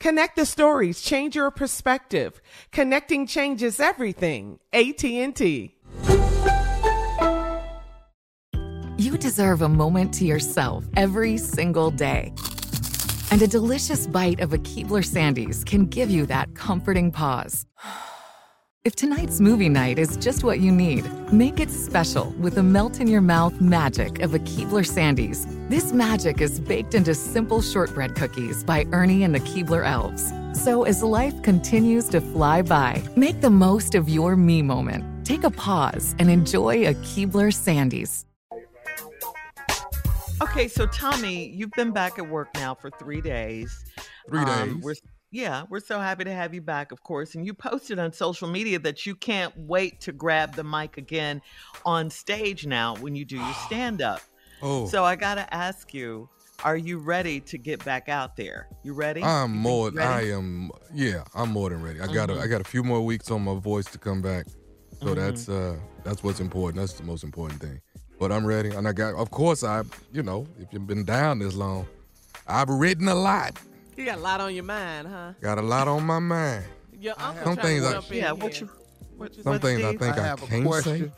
Connect the stories, change your perspective. Connecting changes everything. AT&T. You deserve a moment to yourself every single day. And a delicious bite of a Keebler Sandies can give you that comforting pause. If tonight's movie night is just what you need, make it special with the melt in your mouth magic of a Keebler Sandies. This magic is baked into simple shortbread cookies by Ernie and the Keebler Elves. So as life continues to fly by, make the most of your me moment. Take a pause and enjoy a Keebler Sandies. Okay, so Tommy, you've been back at work now for three days. Three Um, days. Yeah, we're so happy to have you back, of course. And you posted on social media that you can't wait to grab the mic again on stage now when you do your stand up. Oh, So I got to ask you, are you ready to get back out there? You ready? I'm You more. you I am. Yeah, I'm more than ready. I got. Mhm. A, I got a few more weeks on my voice to come back. So Mhm. that's uh that's what's important. That's the most important thing. But I'm ready, and I got. Of course, I. You know, if you've been down this long, I've written a lot. You got a lot on your mind, huh? Got a lot on my mind. Your uncle Some things I- Yeah, what you what, Some what, things I think I I, can't question. say.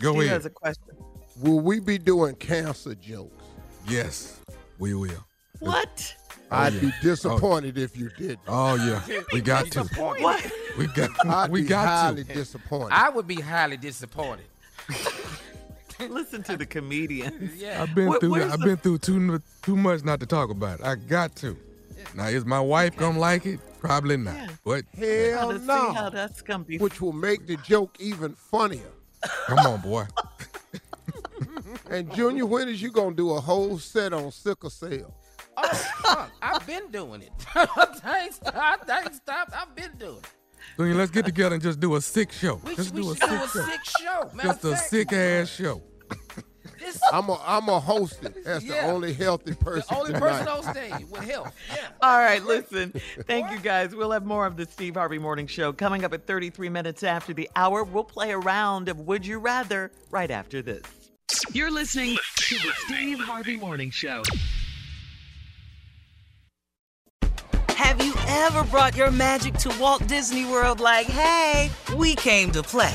Go Steve ahead. has a question. Will we be doing cancer jokes? Yes, we will. What? Oh, I'd yeah. be oh. disappointed if you did. Oh yeah, we got to. What? We got. I'd we be got highly to. disappointed. I would be highly disappointed. Listen to the comedians. Yeah. I've been Where- through. I've the- been through too too much not to talk about. it. I got to. Now, is my wife gonna like it? Probably not. Yeah. But Hell to see how no. that's gonna be. Which will make the joke even funnier. come on, boy. And Junior, when is you gonna do a whole set on sickle cell? Oh, fuck, I've been doing it. I ain't stopped. I ain't stopped. I've been doing it. So let's get together and just do a sick show. We, Just we do a should do sick a show. sick show. Matter Just a fact, sick ass show. This, I'm a I'm a host it as Yeah. the only healthy person the only tonight. person on stage with health. Yeah. All right, listen. Thank you guys. We'll have more of the Steve Harvey Morning Show coming up at 33 minutes after the hour. We'll play a round of Would You Rather right after this. You're listening to the Steve Harvey Morning Show. Have you ever brought your magic to Walt Disney World like, hey, we came to play?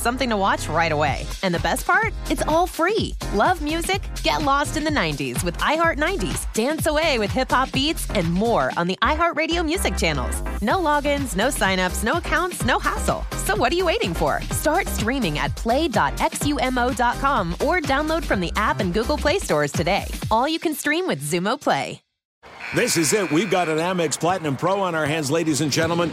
something to watch right away. And the best part? It's all free. Love music? Get lost in the 90s with iHeart 90s, dance away with hip hop beats, and more on the iHeartRadio music channels. No logins, no signups, no accounts, no hassle. So what are you waiting for? Start streaming at play.xumo.com or download from the app and Google Play stores today. All you can stream with Xumo Play. This is it. We've got an Amex Platinum Pro on our hands, ladies and gentlemen.